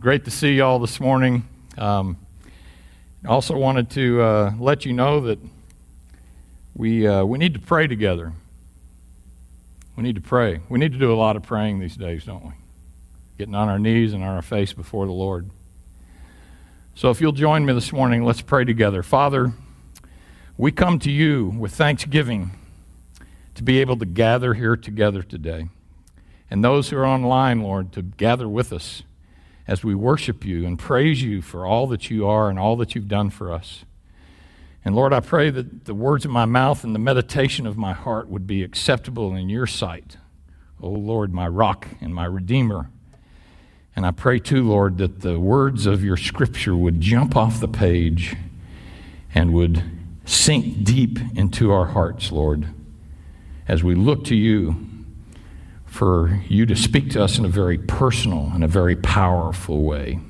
Great to see you all this morning. Um, also wanted to uh, let you know that we, uh, we need to pray together. We need to pray. We need to do a lot of praying these days, don't we? Getting on our knees and on our face before the Lord. So if you'll join me this morning, let's pray together. Father, we come to you with thanksgiving to be able to gather here together today. And those who are online, Lord, to gather with us as we worship you and praise you for all that you are and all that you've done for us. And Lord, I pray that the words of my mouth and the meditation of my heart would be acceptable in your sight. O oh Lord, my rock and my redeemer. And I pray too, Lord, that the words of your scripture would jump off the page and would sink deep into our hearts, Lord, as we look to you for you to speak to us in a very personal and a very powerful way.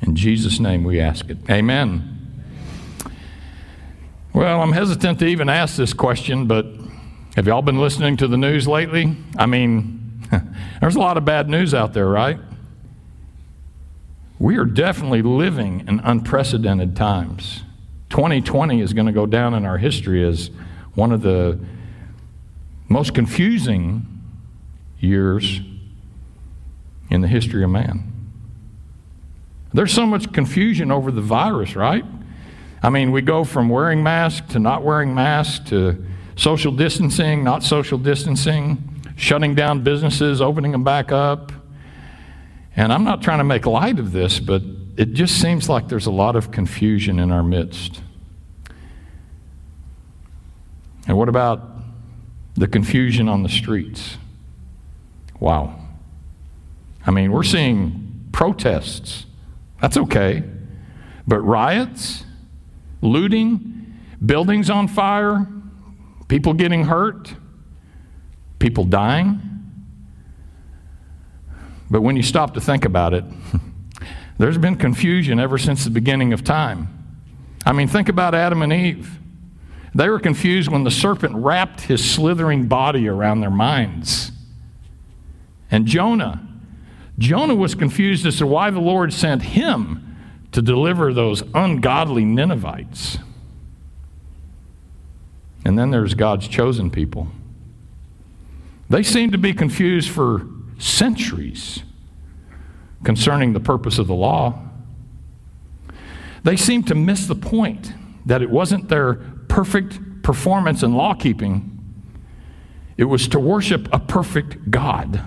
In Jesus' name we ask it. Amen. Well, I'm hesitant to even ask this question, but have y'all been listening to the news lately? I mean, there's a lot of bad news out there, right? We are definitely living in unprecedented times. 2020 is going to go down in our history as one of the most confusing years in the history of man. There's so much confusion over the virus, right? I mean, we go from wearing masks to not wearing masks to social distancing, not social distancing, shutting down businesses, opening them back up. And I'm not trying to make light of this, but it just seems like there's a lot of confusion in our midst. And what about the confusion on the streets? Wow. I mean, we're seeing protests. That's okay. But riots, looting, buildings on fire, people getting hurt, people dying. But when you stop to think about it, there's been confusion ever since the beginning of time. I mean, think about Adam and Eve. They were confused when the serpent wrapped his slithering body around their minds. And Jonah, Jonah was confused as to why the Lord sent him to deliver those ungodly Ninevites. And then there's God's chosen people. They seem to be confused for centuries concerning the purpose of the law. They seem to miss the point that it wasn't their perfect performance in law keeping, it was to worship a perfect God.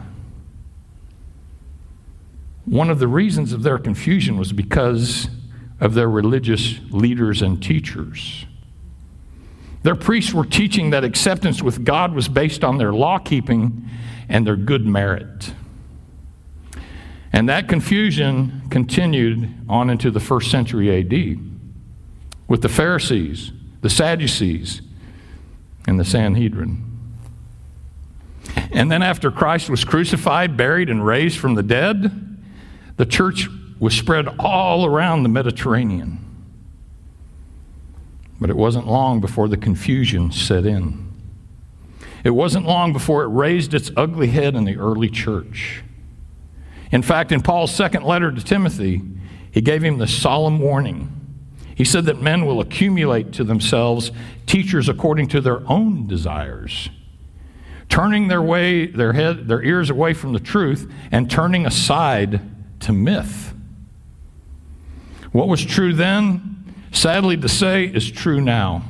One of the reasons of their confusion was because of their religious leaders and teachers. Their priests were teaching that acceptance with God was based on their law keeping and their good merit. And that confusion continued on into the first century AD with the Pharisees, the Sadducees, and the Sanhedrin. And then, after Christ was crucified, buried, and raised from the dead, the church was spread all around the Mediterranean. But it wasn't long before the confusion set in. It wasn't long before it raised its ugly head in the early church. In fact, in Paul's second letter to Timothy, he gave him the solemn warning. He said that men will accumulate to themselves teachers according to their own desires, turning their way their head their ears away from the truth and turning aside to myth. What was true then, sadly to say, is true now.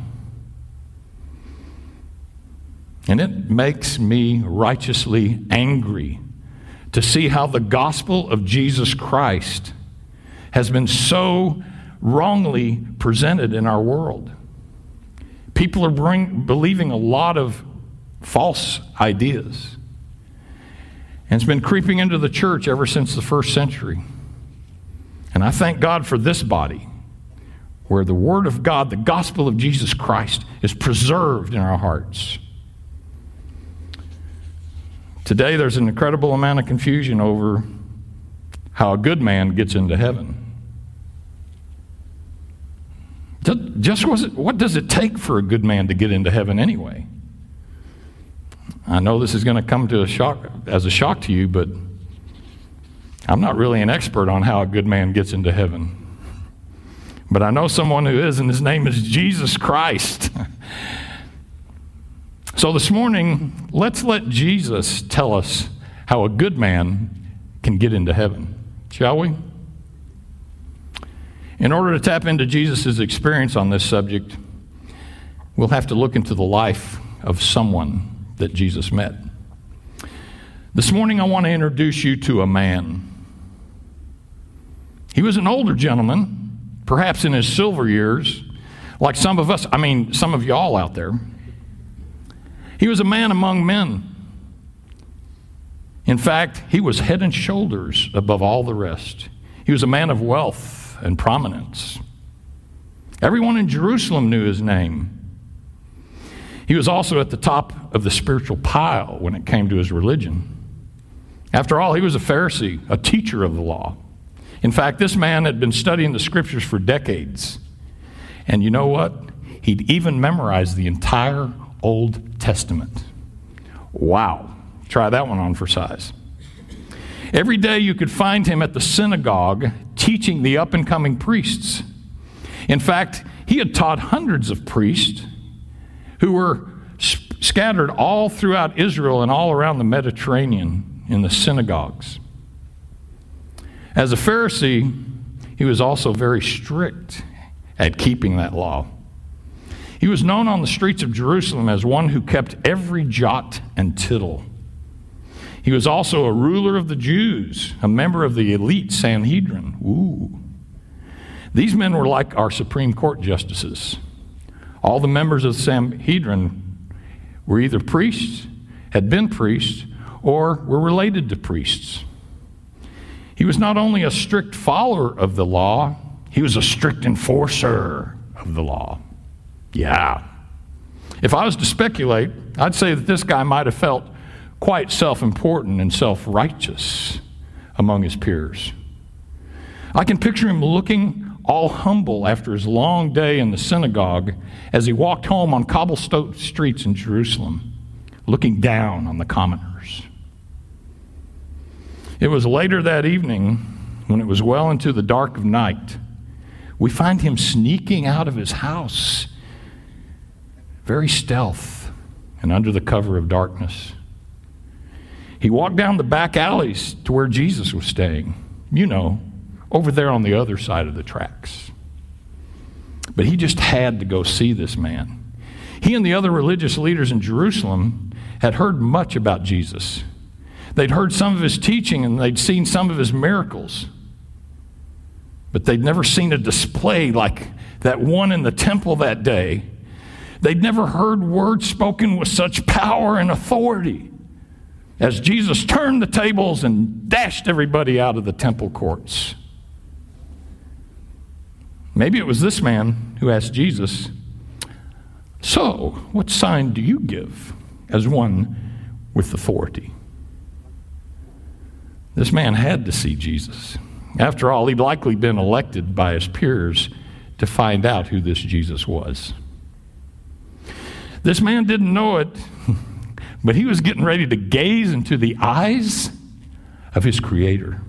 And it makes me righteously angry to see how the gospel of Jesus Christ has been so wrongly presented in our world. People are bring, believing a lot of false ideas. And it's been creeping into the church ever since the first century. And I thank God for this body, where the Word of God, the gospel of Jesus Christ, is preserved in our hearts. Today, there's an incredible amount of confusion over how a good man gets into heaven. Just what does it take for a good man to get into heaven anyway? I know this is going to come to a shock as a shock to you, but I'm not really an expert on how a good man gets into heaven. But I know someone who is, and his name is Jesus Christ. so this morning, let's let Jesus tell us how a good man can get into heaven, shall we? In order to tap into Jesus' experience on this subject, we'll have to look into the life of someone that Jesus met. This morning, I want to introduce you to a man. He was an older gentleman, perhaps in his silver years, like some of us, I mean, some of y'all out there. He was a man among men. In fact, he was head and shoulders above all the rest. He was a man of wealth and prominence. Everyone in Jerusalem knew his name. He was also at the top of the spiritual pile when it came to his religion. After all, he was a Pharisee, a teacher of the law. In fact, this man had been studying the scriptures for decades. And you know what? He'd even memorized the entire Old Testament. Wow. Try that one on for size. Every day you could find him at the synagogue teaching the up and coming priests. In fact, he had taught hundreds of priests who were scattered all throughout Israel and all around the Mediterranean in the synagogues. As a Pharisee, he was also very strict at keeping that law. He was known on the streets of Jerusalem as one who kept every jot and tittle. He was also a ruler of the Jews, a member of the elite Sanhedrin. Ooh. These men were like our Supreme Court justices. All the members of the Sanhedrin were either priests, had been priests, or were related to priests. He was not only a strict follower of the law, he was a strict enforcer of the law. Yeah. If I was to speculate, I'd say that this guy might have felt quite self important and self righteous among his peers. I can picture him looking all humble after his long day in the synagogue as he walked home on cobblestone streets in Jerusalem, looking down on the commoners. It was later that evening, when it was well into the dark of night, we find him sneaking out of his house, very stealth and under the cover of darkness. He walked down the back alleys to where Jesus was staying, you know, over there on the other side of the tracks. But he just had to go see this man. He and the other religious leaders in Jerusalem had heard much about Jesus. They'd heard some of his teaching and they'd seen some of his miracles. But they'd never seen a display like that one in the temple that day. They'd never heard words spoken with such power and authority as Jesus turned the tables and dashed everybody out of the temple courts. Maybe it was this man who asked Jesus, So, what sign do you give as one with authority? This man had to see Jesus. After all, he'd likely been elected by his peers to find out who this Jesus was. This man didn't know it, but he was getting ready to gaze into the eyes of his Creator.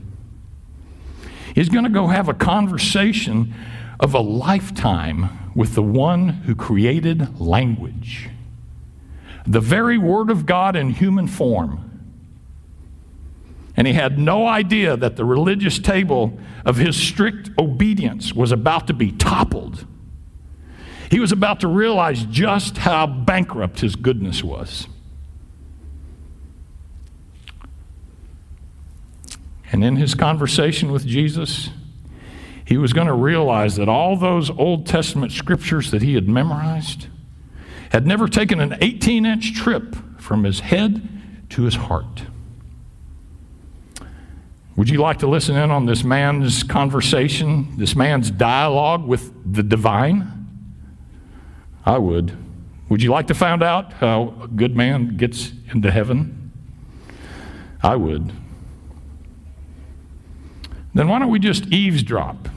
He's going to go have a conversation of a lifetime with the one who created language. The very Word of God in human form and he had no idea that the religious table of his strict obedience was about to be toppled. He was about to realize just how bankrupt his goodness was. And in his conversation with Jesus, he was going to realize that all those Old Testament scriptures that he had memorized had never taken an 18 inch trip from his head to his heart. Would you like to listen in on this man's conversation, this man's dialogue with the divine? I would. Would you like to find out how a good man gets into heaven? I would. Then why don't we just eavesdrop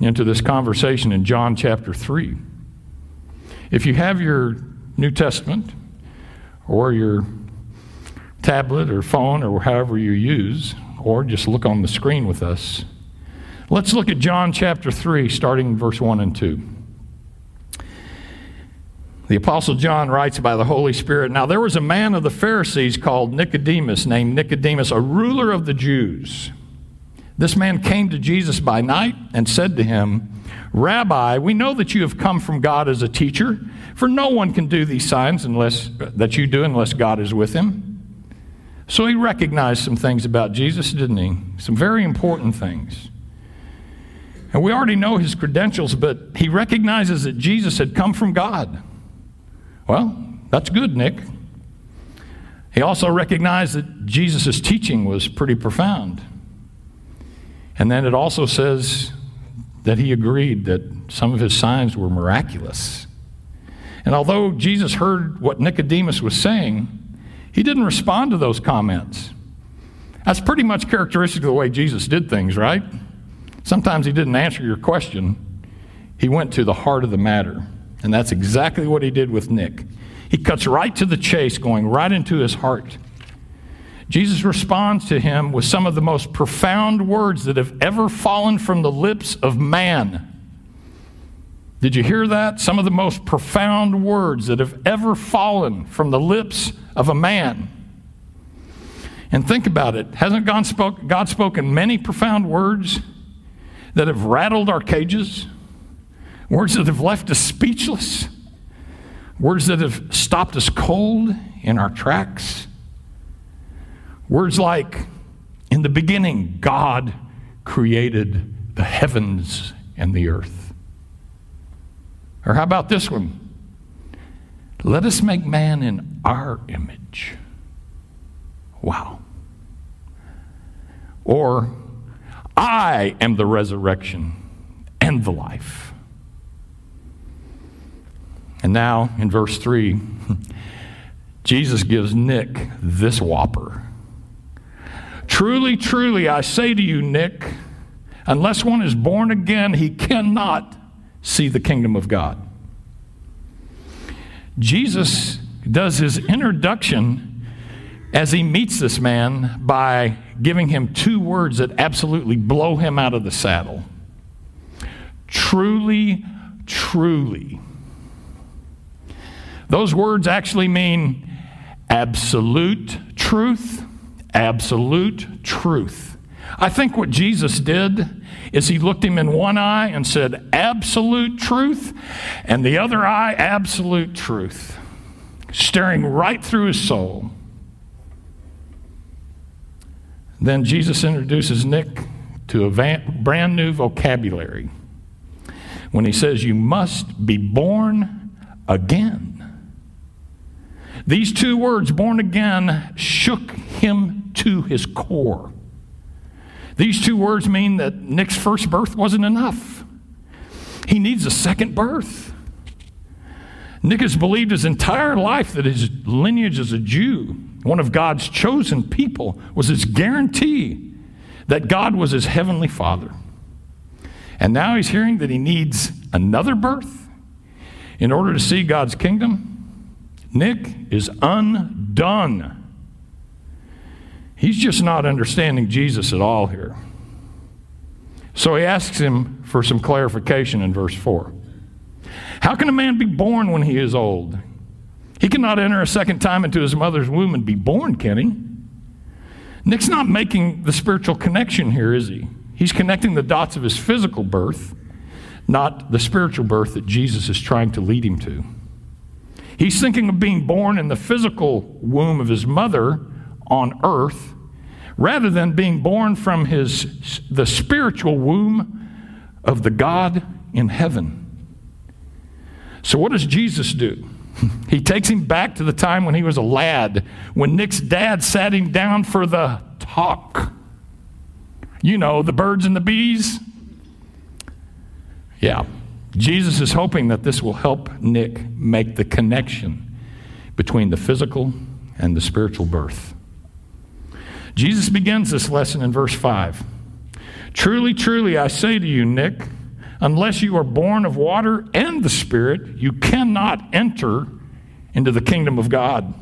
into this conversation in John chapter 3? If you have your New Testament or your tablet or phone or however you use, or just look on the screen with us. Let's look at John chapter 3, starting verse 1 and 2. The Apostle John writes by the Holy Spirit Now there was a man of the Pharisees called Nicodemus, named Nicodemus, a ruler of the Jews. This man came to Jesus by night and said to him, Rabbi, we know that you have come from God as a teacher, for no one can do these signs unless that you do unless God is with him. So he recognized some things about Jesus, didn't he? Some very important things. And we already know his credentials, but he recognizes that Jesus had come from God. Well, that's good, Nick. He also recognized that Jesus' teaching was pretty profound. And then it also says that he agreed that some of his signs were miraculous. And although Jesus heard what Nicodemus was saying, he didn't respond to those comments. That's pretty much characteristic of the way Jesus did things, right? Sometimes he didn't answer your question, he went to the heart of the matter. And that's exactly what he did with Nick. He cuts right to the chase, going right into his heart. Jesus responds to him with some of the most profound words that have ever fallen from the lips of man. Did you hear that? Some of the most profound words that have ever fallen from the lips of a man. And think about it. Hasn't God, spoke, God spoken many profound words that have rattled our cages? Words that have left us speechless. Words that have stopped us cold in our tracks. Words like, in the beginning, God created the heavens and the earth. Or how about this one? Let us make man in our image. Wow. Or, I am the resurrection and the life. And now, in verse 3, Jesus gives Nick this whopper. Truly, truly, I say to you, Nick, unless one is born again, he cannot see the kingdom of God. Jesus does his introduction as he meets this man by giving him two words that absolutely blow him out of the saddle. Truly, truly. Those words actually mean absolute truth, absolute truth. I think what Jesus did is he looked him in one eye and said, absolute truth, and the other eye, absolute truth, staring right through his soul. Then Jesus introduces Nick to a brand new vocabulary when he says, You must be born again. These two words, born again, shook him to his core. These two words mean that Nick's first birth wasn't enough. He needs a second birth. Nick has believed his entire life that his lineage as a Jew, one of God's chosen people, was his guarantee that God was his heavenly father. And now he's hearing that he needs another birth in order to see God's kingdom. Nick is undone. He's just not understanding Jesus at all here. So he asks him for some clarification in verse 4. How can a man be born when he is old? He cannot enter a second time into his mother's womb and be born, can he? Nick's not making the spiritual connection here, is he? He's connecting the dots of his physical birth, not the spiritual birth that Jesus is trying to lead him to. He's thinking of being born in the physical womb of his mother on earth rather than being born from his the spiritual womb of the God in heaven. So what does Jesus do? He takes him back to the time when he was a lad, when Nick's dad sat him down for the talk. You know, the birds and the bees. Yeah. Jesus is hoping that this will help Nick make the connection between the physical and the spiritual birth. Jesus begins this lesson in verse 5. Truly, truly, I say to you, Nick, unless you are born of water and the Spirit, you cannot enter into the kingdom of God.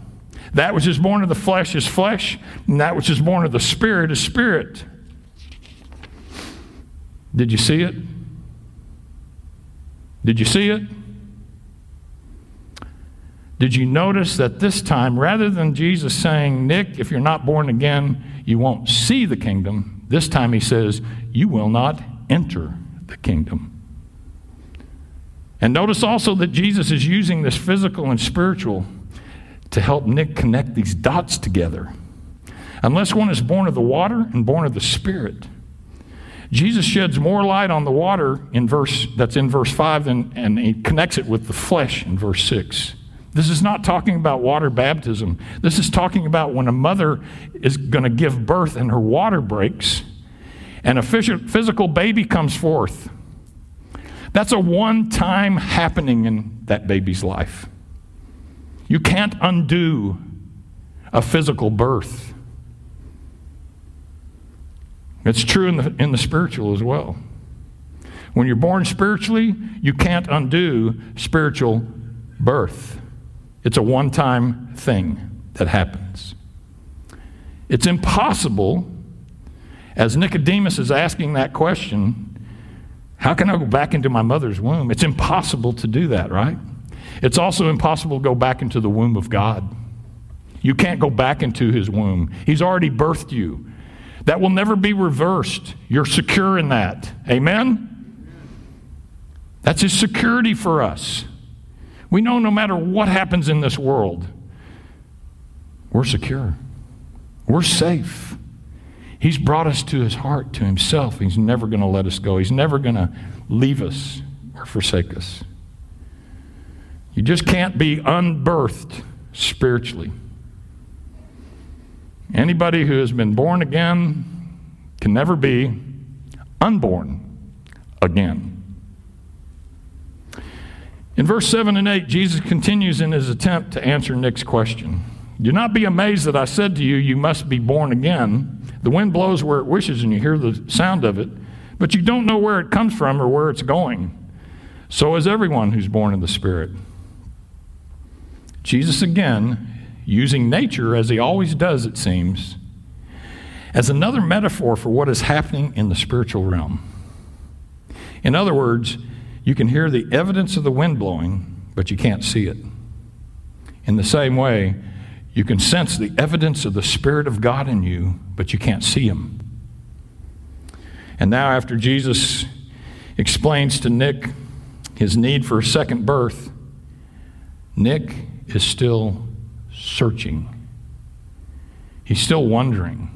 That which is born of the flesh is flesh, and that which is born of the spirit is spirit. Did you see it? Did you see it? Did you notice that this time, rather than Jesus saying, Nick, if you're not born again, you won't see the kingdom, this time he says, You will not enter the kingdom. And notice also that Jesus is using this physical and spiritual to help Nick connect these dots together. Unless one is born of the water and born of the Spirit. Jesus sheds more light on the water in verse that's in verse 5 than, and he connects it with the flesh in verse 6. This is not talking about water baptism. This is talking about when a mother is going to give birth and her water breaks and a physical baby comes forth. That's a one time happening in that baby's life. You can't undo a physical birth. It's true in the, in the spiritual as well. When you're born spiritually, you can't undo spiritual birth. It's a one time thing that happens. It's impossible, as Nicodemus is asking that question, how can I go back into my mother's womb? It's impossible to do that, right? It's also impossible to go back into the womb of God. You can't go back into his womb. He's already birthed you. That will never be reversed. You're secure in that. Amen? That's his security for us. We know no matter what happens in this world, we're secure. We're safe. He's brought us to his heart, to himself. He's never going to let us go. He's never going to leave us or forsake us. You just can't be unbirthed spiritually. Anybody who has been born again can never be unborn again. In verse 7 and 8, Jesus continues in his attempt to answer Nick's question. Do not be amazed that I said to you, You must be born again. The wind blows where it wishes, and you hear the sound of it, but you don't know where it comes from or where it's going. So is everyone who's born of the Spirit. Jesus, again, using nature, as he always does, it seems, as another metaphor for what is happening in the spiritual realm. In other words, you can hear the evidence of the wind blowing, but you can't see it. In the same way, you can sense the evidence of the Spirit of God in you, but you can't see Him. And now, after Jesus explains to Nick his need for a second birth, Nick is still searching. He's still wondering.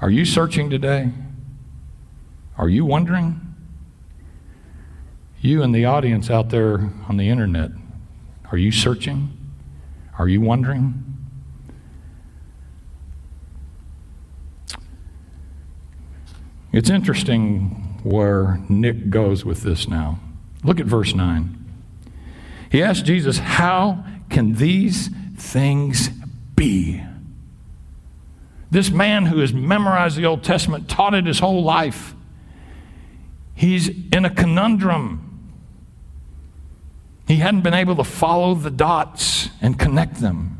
Are you searching today? Are you wondering? You and the audience out there on the internet, are you searching? Are you wondering? It's interesting where Nick goes with this now. Look at verse 9. He asked Jesus, How can these things be? This man who has memorized the Old Testament, taught it his whole life, he's in a conundrum. He hadn't been able to follow the dots and connect them.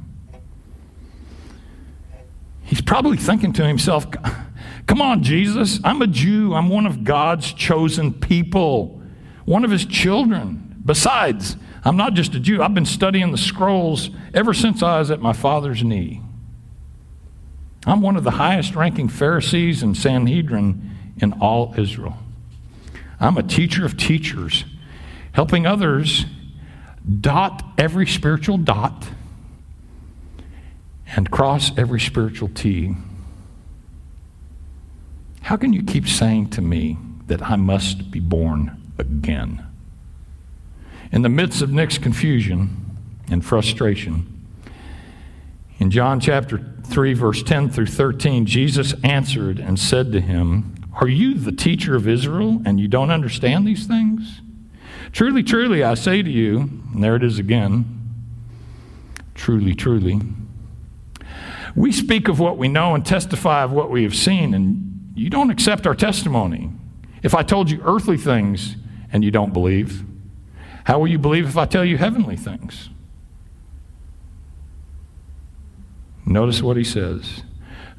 He's probably thinking to himself, Come on, Jesus, I'm a Jew. I'm one of God's chosen people, one of his children. Besides, I'm not just a Jew, I've been studying the scrolls ever since I was at my father's knee. I'm one of the highest ranking Pharisees and Sanhedrin in all Israel. I'm a teacher of teachers, helping others dot every spiritual dot and cross every spiritual T. How can you keep saying to me that I must be born again? In the midst of Nick's confusion and frustration, in John chapter 3, verse 10 through 13, Jesus answered and said to him, Are you the teacher of Israel and you don't understand these things? Truly, truly, I say to you, and there it is again, truly, truly, we speak of what we know and testify of what we have seen, and you don't accept our testimony. If I told you earthly things and you don't believe, how will you believe if I tell you heavenly things? Notice what he says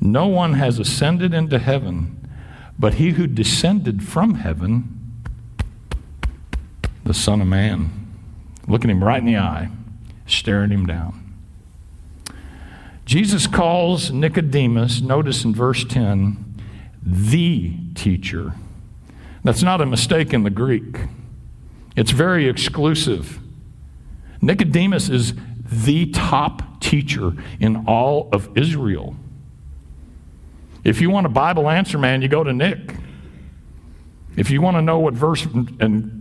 No one has ascended into heaven, but he who descended from heaven, the Son of Man. Looking him right in the eye, staring him down. Jesus calls Nicodemus, notice in verse 10, the teacher. That's not a mistake in the Greek, it's very exclusive. Nicodemus is the top teacher in all of Israel. If you want a Bible answer, man, you go to Nick. If you want to know what verse and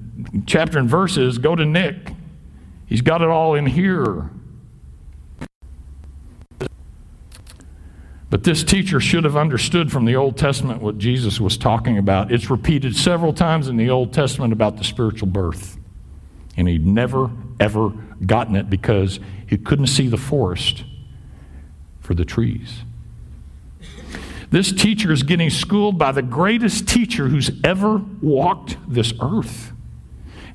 chapter and verses, go to Nick. He's got it all in here. But this teacher should have understood from the Old Testament what Jesus was talking about. It's repeated several times in the Old Testament about the spiritual birth. And he'd never, ever gotten it because he couldn't see the forest for the trees. This teacher is getting schooled by the greatest teacher who's ever walked this earth.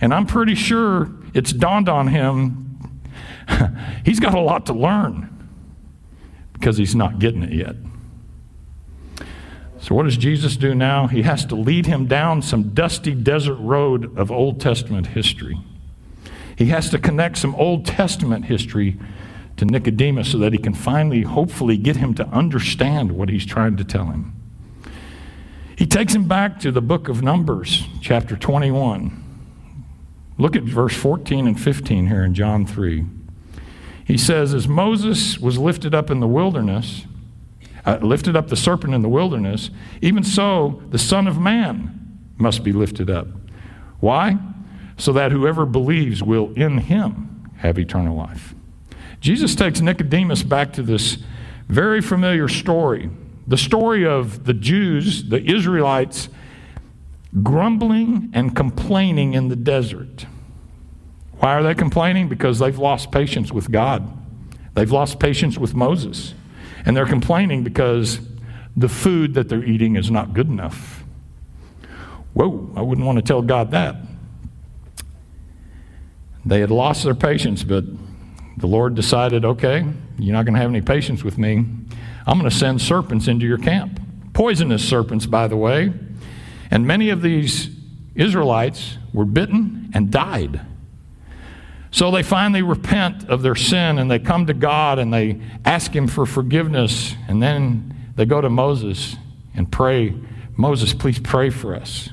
And I'm pretty sure it's dawned on him he's got a lot to learn because he's not getting it yet. So, what does Jesus do now? He has to lead him down some dusty desert road of Old Testament history. He has to connect some Old Testament history to Nicodemus so that he can finally, hopefully, get him to understand what he's trying to tell him. He takes him back to the book of Numbers, chapter 21. Look at verse 14 and 15 here in John 3. He says, As Moses was lifted up in the wilderness, uh, lifted up the serpent in the wilderness, even so the Son of Man must be lifted up. Why? So that whoever believes will in him have eternal life. Jesus takes Nicodemus back to this very familiar story the story of the Jews, the Israelites, grumbling and complaining in the desert. Why are they complaining? Because they've lost patience with God. They've lost patience with Moses. And they're complaining because the food that they're eating is not good enough. Whoa, I wouldn't want to tell God that. They had lost their patience, but the Lord decided, okay, you're not going to have any patience with me. I'm going to send serpents into your camp. Poisonous serpents, by the way. And many of these Israelites were bitten and died. So they finally repent of their sin and they come to God and they ask Him for forgiveness. And then they go to Moses and pray, Moses, please pray for us.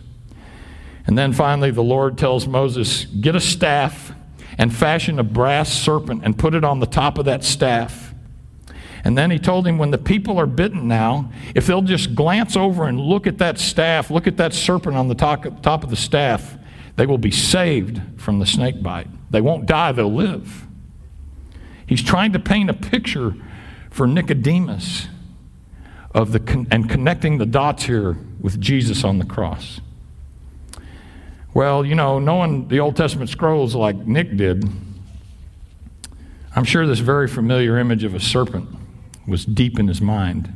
And then finally, the Lord tells Moses, Get a staff and fashion a brass serpent and put it on the top of that staff. And then he told him, When the people are bitten now, if they'll just glance over and look at that staff, look at that serpent on the top, of the staff, they will be saved from the snake bite. They won't die, they'll live. He's trying to paint a picture for Nicodemus of the con- and connecting the dots here with Jesus on the cross. Well, you know, knowing the Old Testament scrolls like Nick did, I'm sure this very familiar image of a serpent was deep in his mind.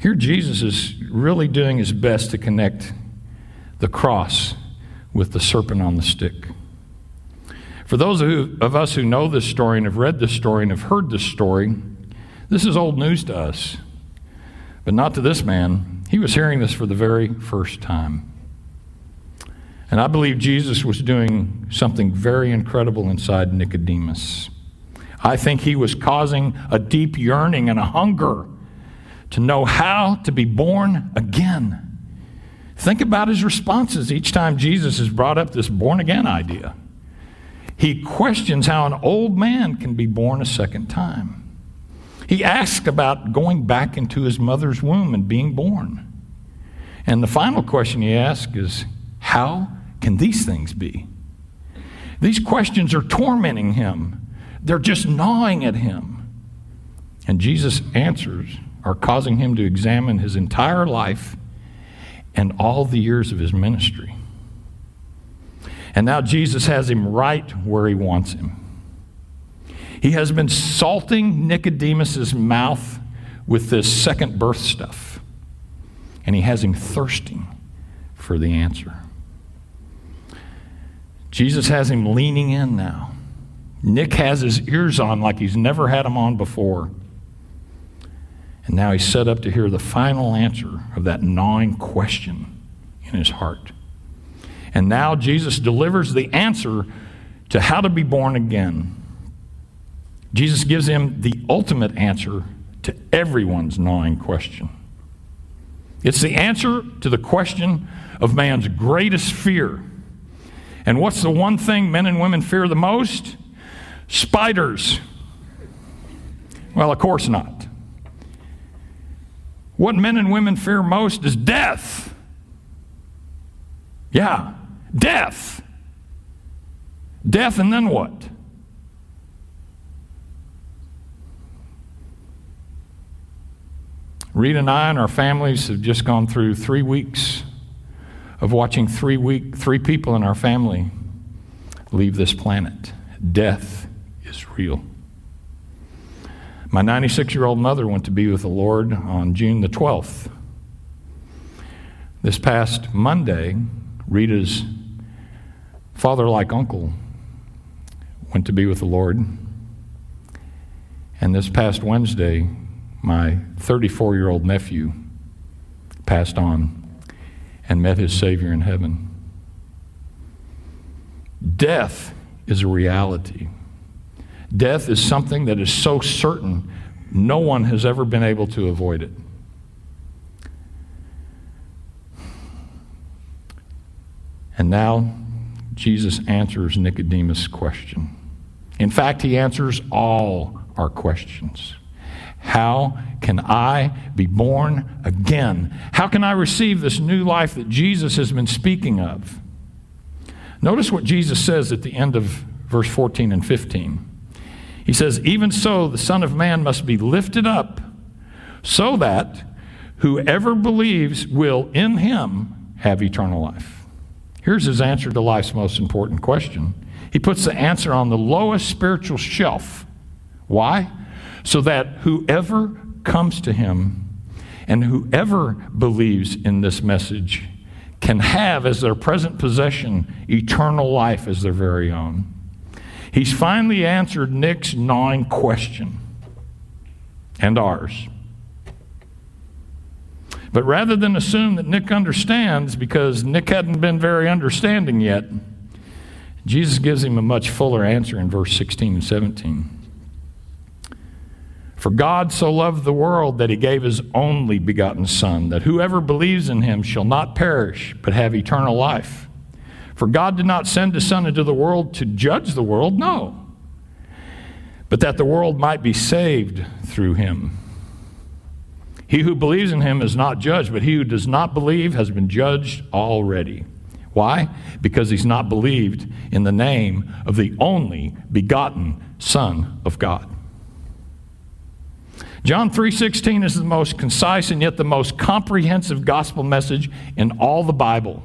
Here, Jesus is really doing his best to connect the cross with the serpent on the stick. For those of us who know this story and have read this story and have heard this story, this is old news to us. But not to this man. He was hearing this for the very first time. And I believe Jesus was doing something very incredible inside Nicodemus. I think he was causing a deep yearning and a hunger to know how to be born again. Think about his responses each time Jesus has brought up this born again idea. He questions how an old man can be born a second time. He asks about going back into his mother's womb and being born. And the final question he asks is, How can these things be? These questions are tormenting him, they're just gnawing at him. And Jesus' answers are causing him to examine his entire life and all the years of his ministry. And now Jesus has him right where he wants him. He has been salting Nicodemus's mouth with this second birth stuff. And he has him thirsting for the answer. Jesus has him leaning in now, Nick has his ears on like he's never had them on before. And now he's set up to hear the final answer of that gnawing question in his heart. And now Jesus delivers the answer to how to be born again. Jesus gives him the ultimate answer to everyone's gnawing question. It's the answer to the question of man's greatest fear. And what's the one thing men and women fear the most? Spiders. Well, of course not. What men and women fear most is death. Yeah, death. Death, and then what? Reed and I and our families have just gone through three weeks of watching three week three people in our family leave this planet. Death is real. My 96 year old mother went to be with the Lord on June the 12th. This past Monday, Rita's father like uncle went to be with the Lord. And this past Wednesday, my 34 year old nephew passed on and met his Savior in heaven. Death is a reality. Death is something that is so certain, no one has ever been able to avoid it. And now Jesus answers Nicodemus' question. In fact, he answers all our questions. How can I be born again? How can I receive this new life that Jesus has been speaking of? Notice what Jesus says at the end of verse 14 and 15. He says, Even so, the Son of Man must be lifted up, so that whoever believes will in him have eternal life. Here's his answer to life's most important question. He puts the answer on the lowest spiritual shelf. Why? So that whoever comes to him and whoever believes in this message can have as their present possession eternal life as their very own. He's finally answered Nick's gnawing question and ours. But rather than assume that Nick understands, because Nick hadn't been very understanding yet, Jesus gives him a much fuller answer in verse 16 and 17. For God so loved the world that he gave his only begotten Son, that whoever believes in him shall not perish, but have eternal life. For God did not send his Son into the world to judge the world, no, but that the world might be saved through him. He who believes in him is not judged, but he who does not believe has been judged already. Why? Because he's not believed in the name of the only begotten Son of God. John 3:16 is the most concise and yet the most comprehensive gospel message in all the Bible.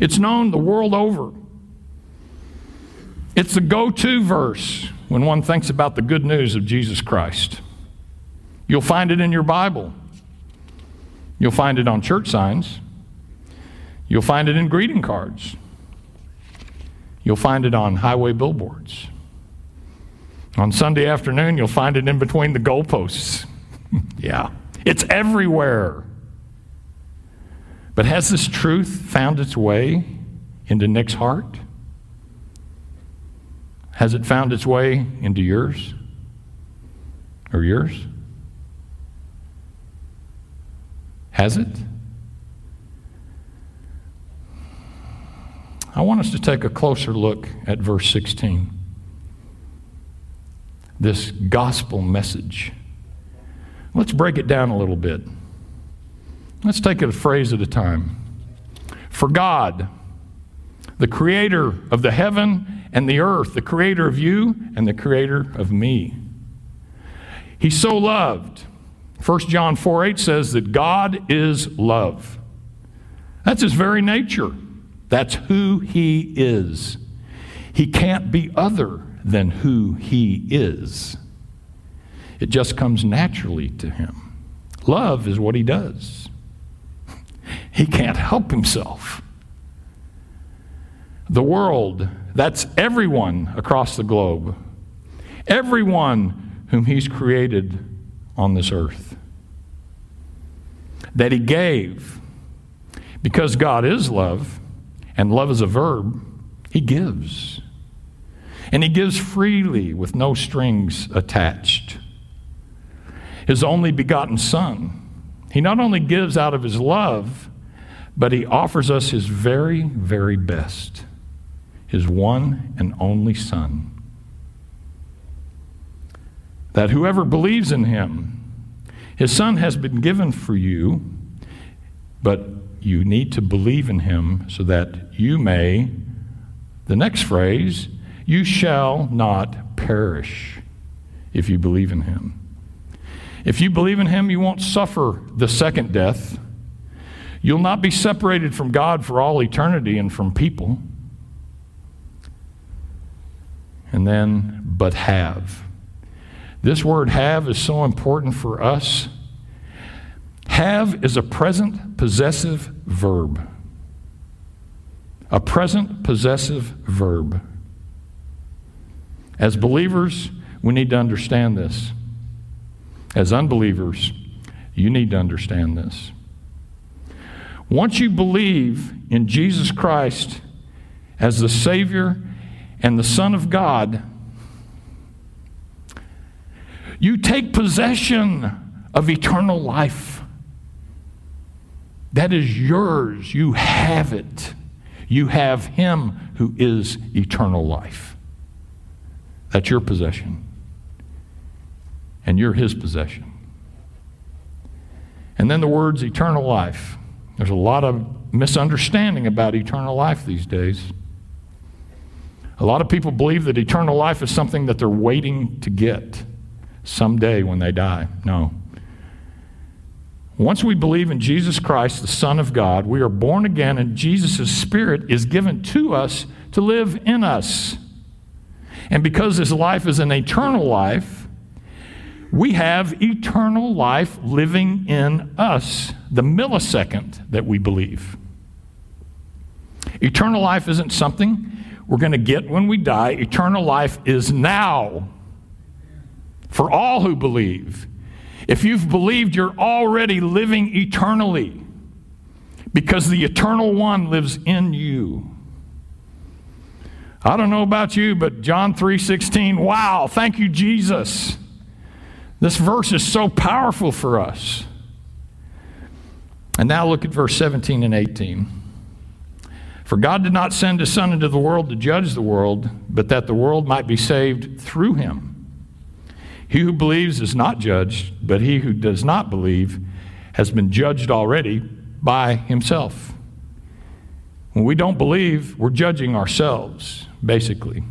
It's known the world over. It's the go to verse when one thinks about the good news of Jesus Christ. You'll find it in your Bible, you'll find it on church signs, you'll find it in greeting cards, you'll find it on highway billboards. On Sunday afternoon, you'll find it in between the goalposts. yeah, it's everywhere. But has this truth found its way into Nick's heart? Has it found its way into yours? Or yours? Has it? I want us to take a closer look at verse 16. This gospel message. Let's break it down a little bit. Let's take it a phrase at a time. For God, the creator of the heaven and the earth, the creator of you and the creator of me. He so loved. 1 John 4 8 says that God is love. That's his very nature. That's who he is. He can't be other than who he is. It just comes naturally to him. Love is what he does. He can't help himself. the world, that's everyone across the globe, everyone whom He's created on this earth, that He gave. Because God is love, and love is a verb, He gives. And He gives freely with no strings attached. His only begotten Son. He not only gives out of His love, but He offers us His very, very best his one and only Son. That whoever believes in him, his Son has been given for you, but you need to believe in him so that you may, the next phrase, you shall not perish if you believe in him. If you believe in him, you won't suffer the second death. You'll not be separated from God for all eternity and from people and then, but have. This word have is so important for us. Have is a present possessive verb. A present possessive verb. As believers, we need to understand this. As unbelievers, you need to understand this. Once you believe in Jesus Christ as the Savior and the Son of God, you take possession of eternal life. That is yours. You have it. You have Him who is eternal life. That's your possession. And you're His possession. And then the words eternal life. There's a lot of misunderstanding about eternal life these days. A lot of people believe that eternal life is something that they're waiting to get someday when they die. No. Once we believe in Jesus Christ, the Son of God, we are born again, and Jesus' Spirit is given to us to live in us. And because this life is an eternal life, we have eternal life living in us the millisecond that we believe. Eternal life isn't something we're going to get when we die. Eternal life is now for all who believe. If you've believed, you're already living eternally because the eternal one lives in you. I don't know about you, but John 3:16, wow, thank you Jesus. This verse is so powerful for us. And now look at verse 17 and 18. For God did not send his Son into the world to judge the world, but that the world might be saved through him. He who believes is not judged, but he who does not believe has been judged already by himself. When we don't believe, we're judging ourselves, basically.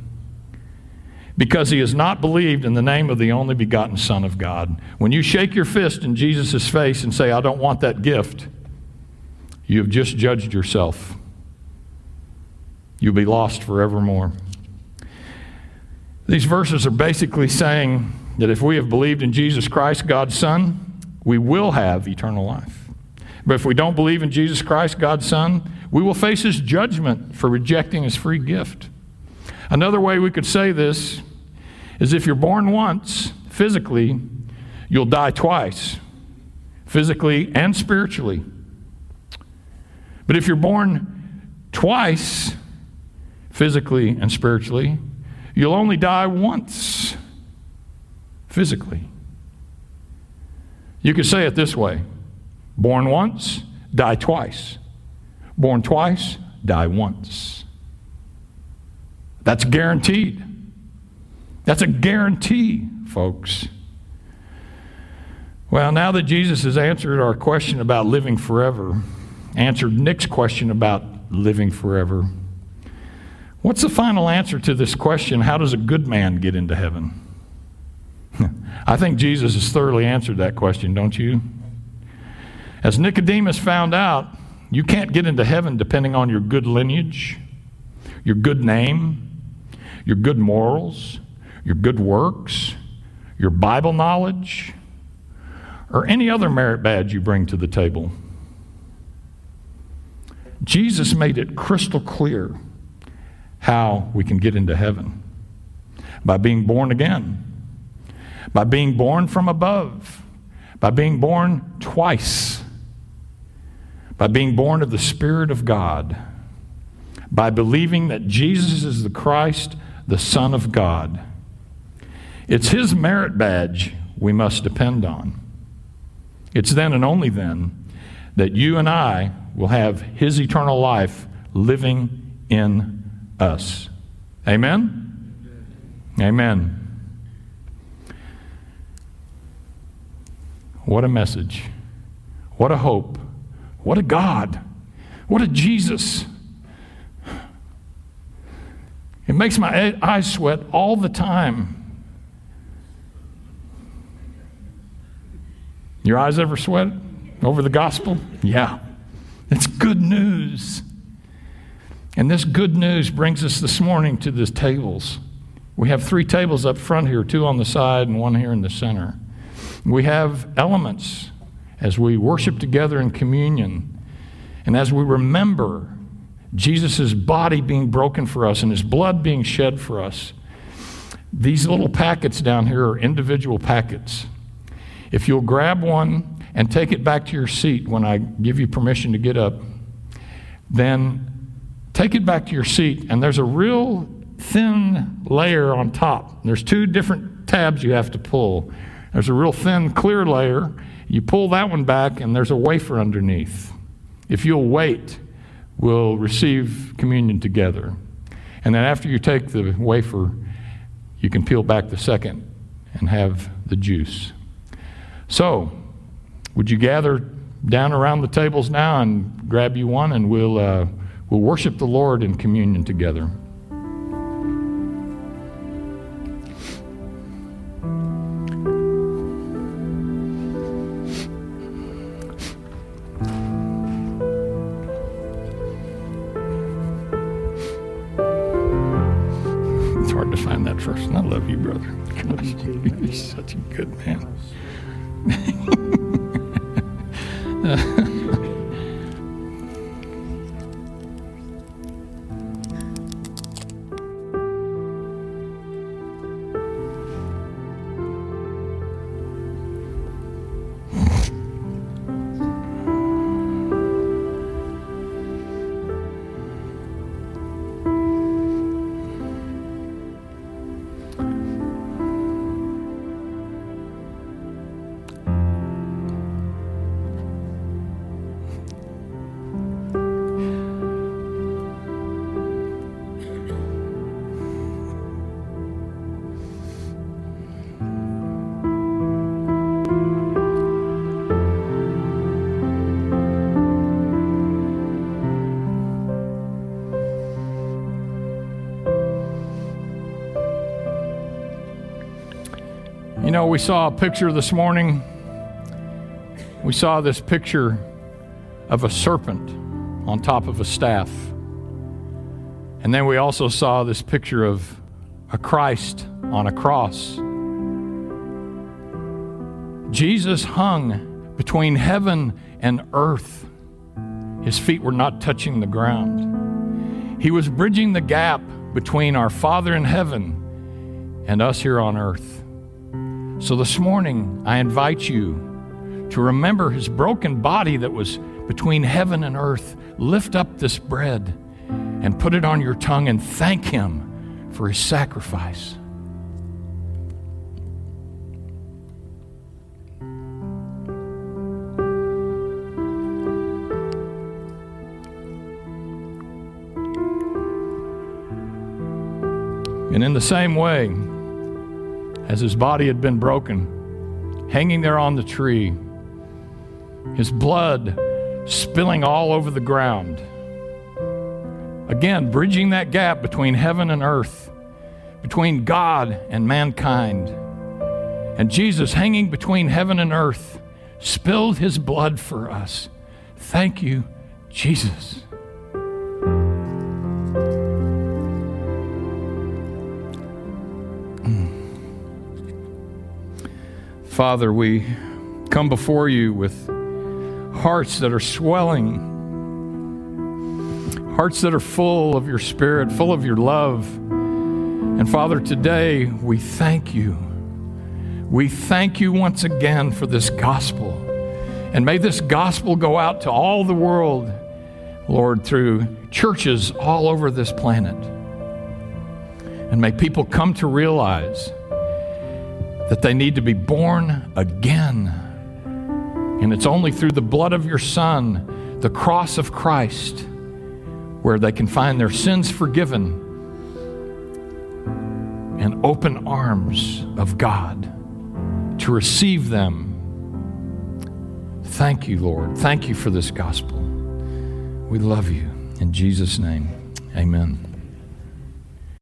Because he has not believed in the name of the only begotten Son of God. When you shake your fist in Jesus' face and say, I don't want that gift, you have just judged yourself. You'll be lost forevermore. These verses are basically saying that if we have believed in Jesus Christ, God's Son, we will have eternal life. But if we don't believe in Jesus Christ, God's Son, we will face His judgment for rejecting His free gift. Another way we could say this is if you're born once, physically, you'll die twice, physically and spiritually. But if you're born twice, physically and spiritually. You'll only die once physically. You could say it this way born once, die twice. Born twice, die once. That's guaranteed. That's a guarantee, folks. Well, now that Jesus has answered our question about living forever, answered Nick's question about living forever, What's the final answer to this question? How does a good man get into heaven? I think Jesus has thoroughly answered that question, don't you? As Nicodemus found out, you can't get into heaven depending on your good lineage, your good name, your good morals, your good works, your Bible knowledge, or any other merit badge you bring to the table. Jesus made it crystal clear how we can get into heaven by being born again, by being born from above, by being born twice, by being born of the Spirit of God, by believing that Jesus is the Christ, the Son of God. It's His merit badge we must depend on. It's then and only then that you and I will have His eternal life living in us. Amen? Amen. What a message. What a hope. What a God. What a Jesus. It makes my eyes sweat all the time. Your eyes ever sweat over the gospel? Yeah. It's good news. And this good news brings us this morning to the tables. We have three tables up front here, two on the side and one here in the center. We have elements as we worship together in communion and as we remember Jesus' body being broken for us and his blood being shed for us. These little packets down here are individual packets. If you'll grab one and take it back to your seat when I give you permission to get up, then take it back to your seat, and there's a real thin layer on top. There's two different tabs you have to pull. There's a real thin, clear layer. You pull that one back, and there's a wafer underneath. If you'll wait, we'll receive communion together. And then after you take the wafer, you can peel back the second and have the juice. So, would you gather down around the tables now and grab you one, and we'll. Uh, We'll worship the Lord in communion together. It's hard to find that person. I love you, brother. You're such a good man. Know, we saw a picture this morning. We saw this picture of a serpent on top of a staff. And then we also saw this picture of a Christ on a cross. Jesus hung between heaven and earth. His feet were not touching the ground. He was bridging the gap between our Father in heaven and us here on earth. So this morning, I invite you to remember his broken body that was between heaven and earth. Lift up this bread and put it on your tongue and thank him for his sacrifice. And in the same way, as his body had been broken, hanging there on the tree, his blood spilling all over the ground. Again, bridging that gap between heaven and earth, between God and mankind. And Jesus, hanging between heaven and earth, spilled his blood for us. Thank you, Jesus. Father, we come before you with hearts that are swelling, hearts that are full of your Spirit, full of your love. And Father, today we thank you. We thank you once again for this gospel. And may this gospel go out to all the world, Lord, through churches all over this planet. And may people come to realize that they need to be born again. And it's only through the blood of your Son, the cross of Christ, where they can find their sins forgiven and open arms of God to receive them. Thank you, Lord. Thank you for this gospel. We love you. In Jesus' name, amen.